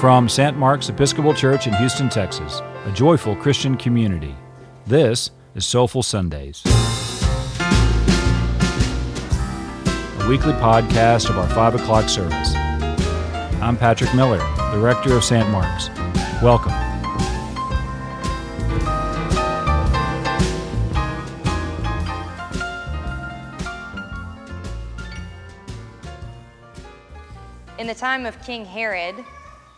From St. Mark's Episcopal Church in Houston, Texas, a joyful Christian community, this is Soulful Sundays, a weekly podcast of our 5 o'clock service. I'm Patrick Miller, the rector of St. Mark's. Welcome. In the time of King Herod,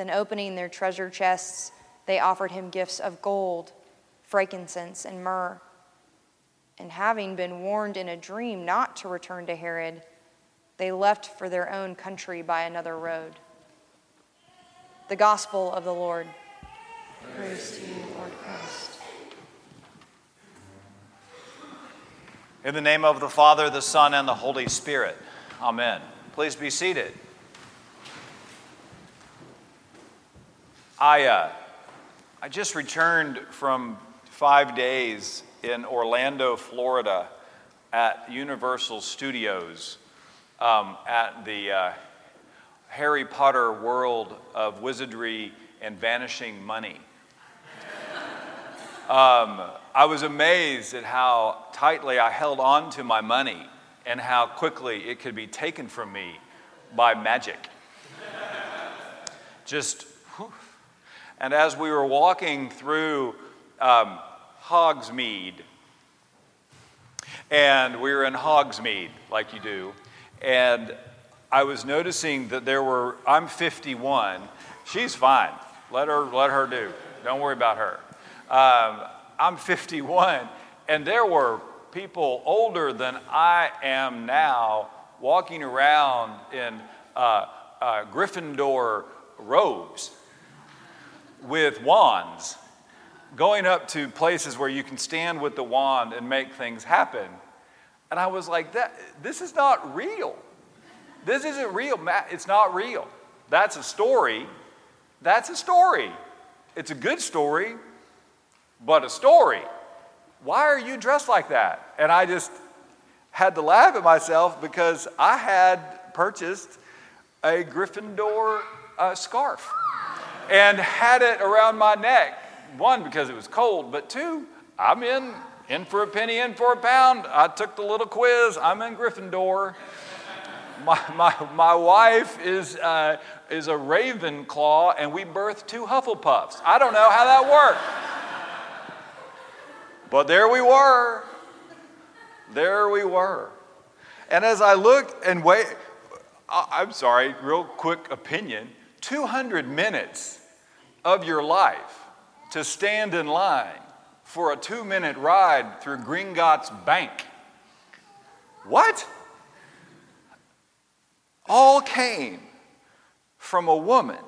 Then, opening their treasure chests, they offered him gifts of gold, frankincense, and myrrh. And having been warned in a dream not to return to Herod, they left for their own country by another road. The Gospel of the Lord. Praise to you, Lord Christ. In the name of the Father, the Son, and the Holy Spirit. Amen. Please be seated. I, uh, I just returned from five days in Orlando, Florida at Universal Studios um, at the uh, Harry Potter world of wizardry and vanishing money. Um, I was amazed at how tightly I held on to my money and how quickly it could be taken from me by magic. Just. And as we were walking through um, Hogsmeade, and we were in Hogsmeade, like you do, and I was noticing that there were, I'm 51, she's fine. Let her, let her do. Don't worry about her. Um, I'm 51, and there were people older than I am now walking around in uh, uh, Gryffindor robes with wands, going up to places where you can stand with the wand and make things happen. And I was like, that, this is not real. This isn't real. It's not real. That's a story. That's a story. It's a good story, but a story. Why are you dressed like that? And I just had to laugh at myself because I had purchased a Gryffindor uh, scarf and had it around my neck. One, because it was cold, but two, I'm in, in for a penny, in for a pound. I took the little quiz. I'm in Gryffindor. My, my, my wife is, uh, is a Ravenclaw, and we birthed two Hufflepuffs. I don't know how that worked. But there we were. There we were. And as I looked and wait, I'm sorry, real quick opinion 200 minutes of your life to stand in line for a two minute ride through Gringotts Bank. What? All came from a woman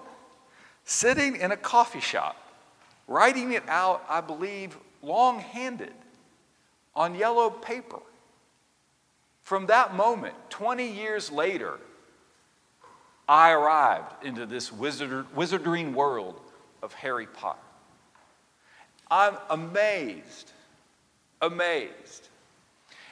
sitting in a coffee shop, writing it out, I believe, long handed on yellow paper. From that moment, 20 years later, I arrived into this wizard, wizarding world of Harry Potter. I'm amazed, amazed.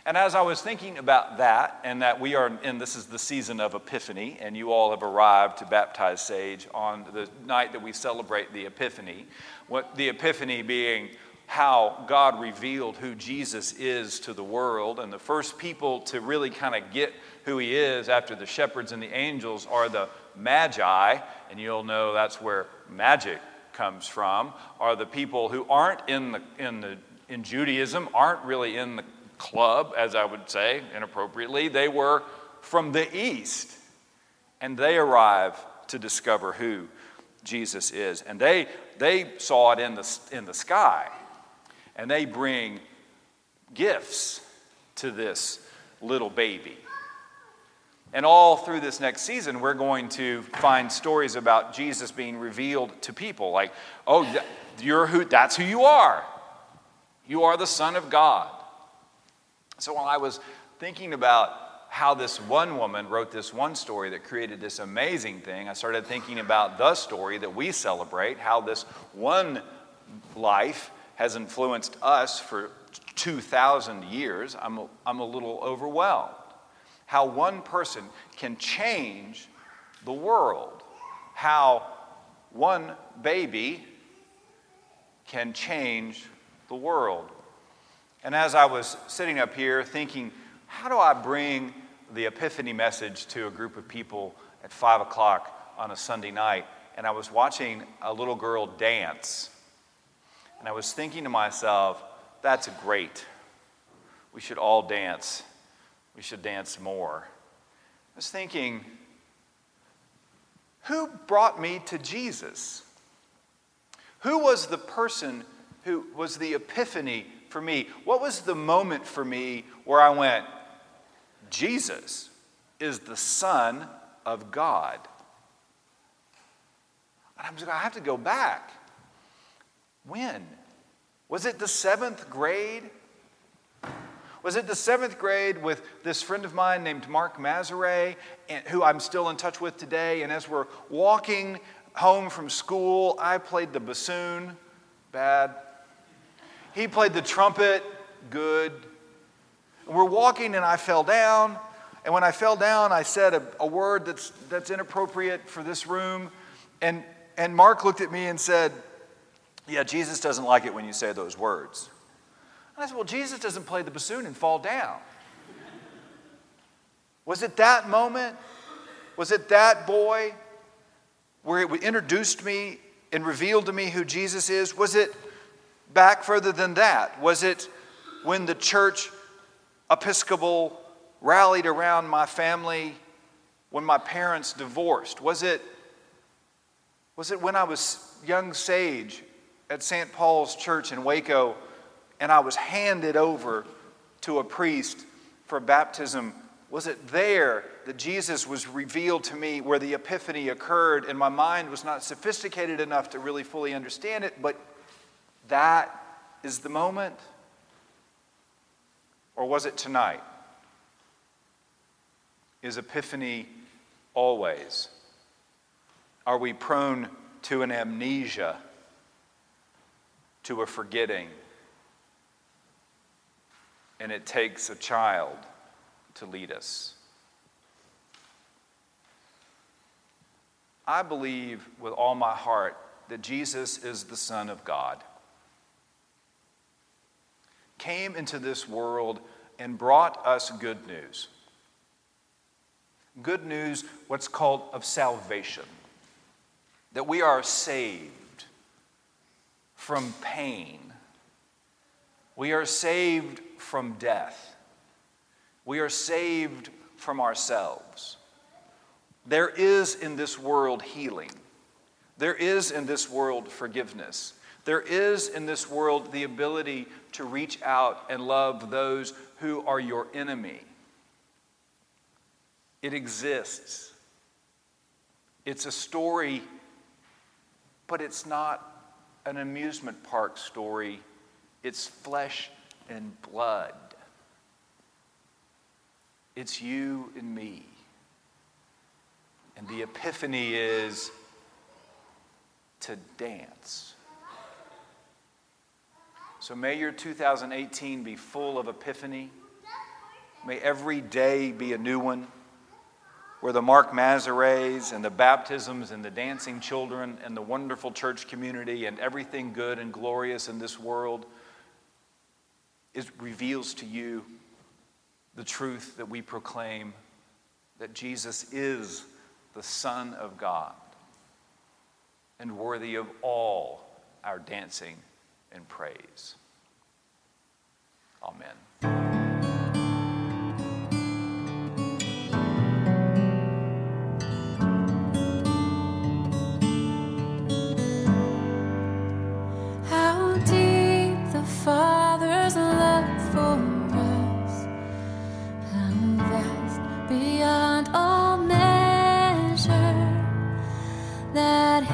And as I was thinking about that, and that we are in this is the season of Epiphany, and you all have arrived to baptize Sage on the night that we celebrate the Epiphany, what the Epiphany being how God revealed who Jesus is to the world. And the first people to really kind of get who he is after the shepherds and the angels are the Magi, and you'll know that's where magic comes from, are the people who aren't in, the, in, the, in Judaism, aren't really in the club, as I would say inappropriately. They were from the east, and they arrive to discover who Jesus is. And they, they saw it in the, in the sky, and they bring gifts to this little baby. And all through this next season, we're going to find stories about Jesus being revealed to people. Like, oh, you're who, that's who you are. You are the Son of God. So while I was thinking about how this one woman wrote this one story that created this amazing thing, I started thinking about the story that we celebrate, how this one life has influenced us for 2,000 years. I'm a, I'm a little overwhelmed how one person can change the world, how one baby can change the world. And as I was sitting up here thinking, how do I bring the Epiphany message to a group of people at 5 o'clock on a Sunday night? And I was watching a little girl dance. And I was thinking to myself, that's great. We should all dance we should dance more. I was thinking, who brought me to Jesus? Who was the person who was the epiphany for me? What was the moment for me where I went, Jesus is the Son of God? And I'm just, I have to go back. When? Was it the seventh grade? Was it the seventh grade with this friend of mine named Mark Mazaret, who I'm still in touch with today. And as we're walking home from school, I played the bassoon, bad. He played the trumpet, good. We're walking and I fell down. And when I fell down, I said a, a word that's, that's inappropriate for this room. And, and Mark looked at me and said, Yeah, Jesus doesn't like it when you say those words. I said, Well, Jesus doesn't play the bassoon and fall down. Was it that moment? Was it that boy where it introduced me and revealed to me who Jesus is? Was it back further than that? Was it when the church Episcopal rallied around my family when my parents divorced? Was it, was it when I was young sage at St. Paul's Church in Waco and I was handed over to a priest for baptism, was it there that Jesus was revealed to me where the epiphany occurred and my mind was not sophisticated enough to really fully understand it, but that is the moment? Or was it tonight? Is epiphany always? Are we prone to an amnesia, to a forgetting? And it takes a child to lead us. I believe with all my heart that Jesus is the Son of God, came into this world and brought us good news. Good news, what's called of salvation, that we are saved from pain. We are saved from death. We are saved from ourselves. There is in this world healing. There is in this world forgiveness. There is in this world the ability to reach out and love those who are your enemy. It exists. It's a story, but it's not an amusement park story. It's flesh and blood. It's you and me. And the epiphany is to dance. So may your 2018 be full of epiphany. May every day be a new one where the Mark Mazares and the baptisms and the dancing children and the wonderful church community and everything good and glorious in this world is, reveals to you the truth that we proclaim that Jesus is the Son of God and worthy of all our dancing and praise. Amen.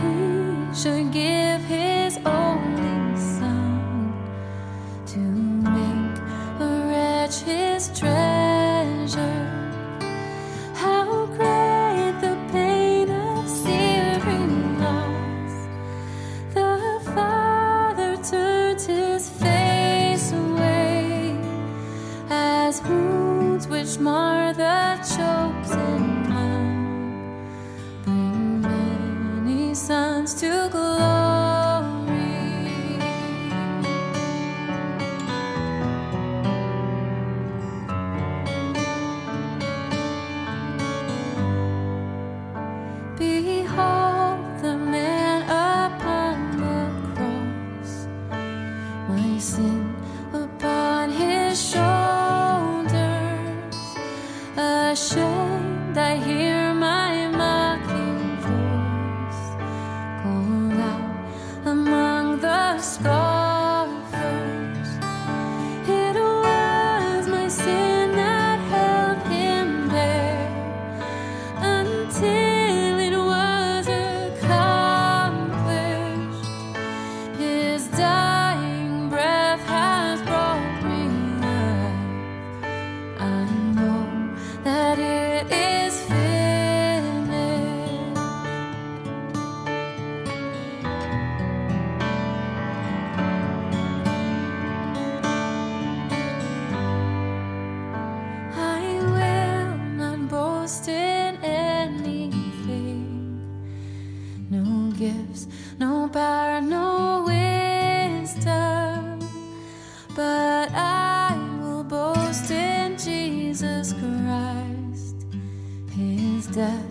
he should give his 谁带一 death.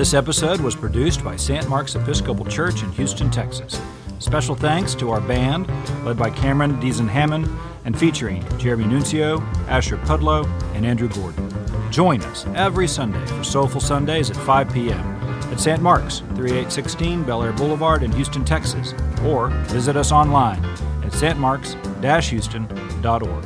This episode was produced by St. Mark's Episcopal Church in Houston, Texas. Special thanks to our band, led by Cameron Deason Hammond, and featuring Jeremy Nuncio, Asher Pudlow, and Andrew Gordon. Join us every Sunday for Soulful Sundays at 5 p.m. at St. Mark's, 3816 Bellaire Boulevard in Houston, Texas, or visit us online at stmarks-houston.org.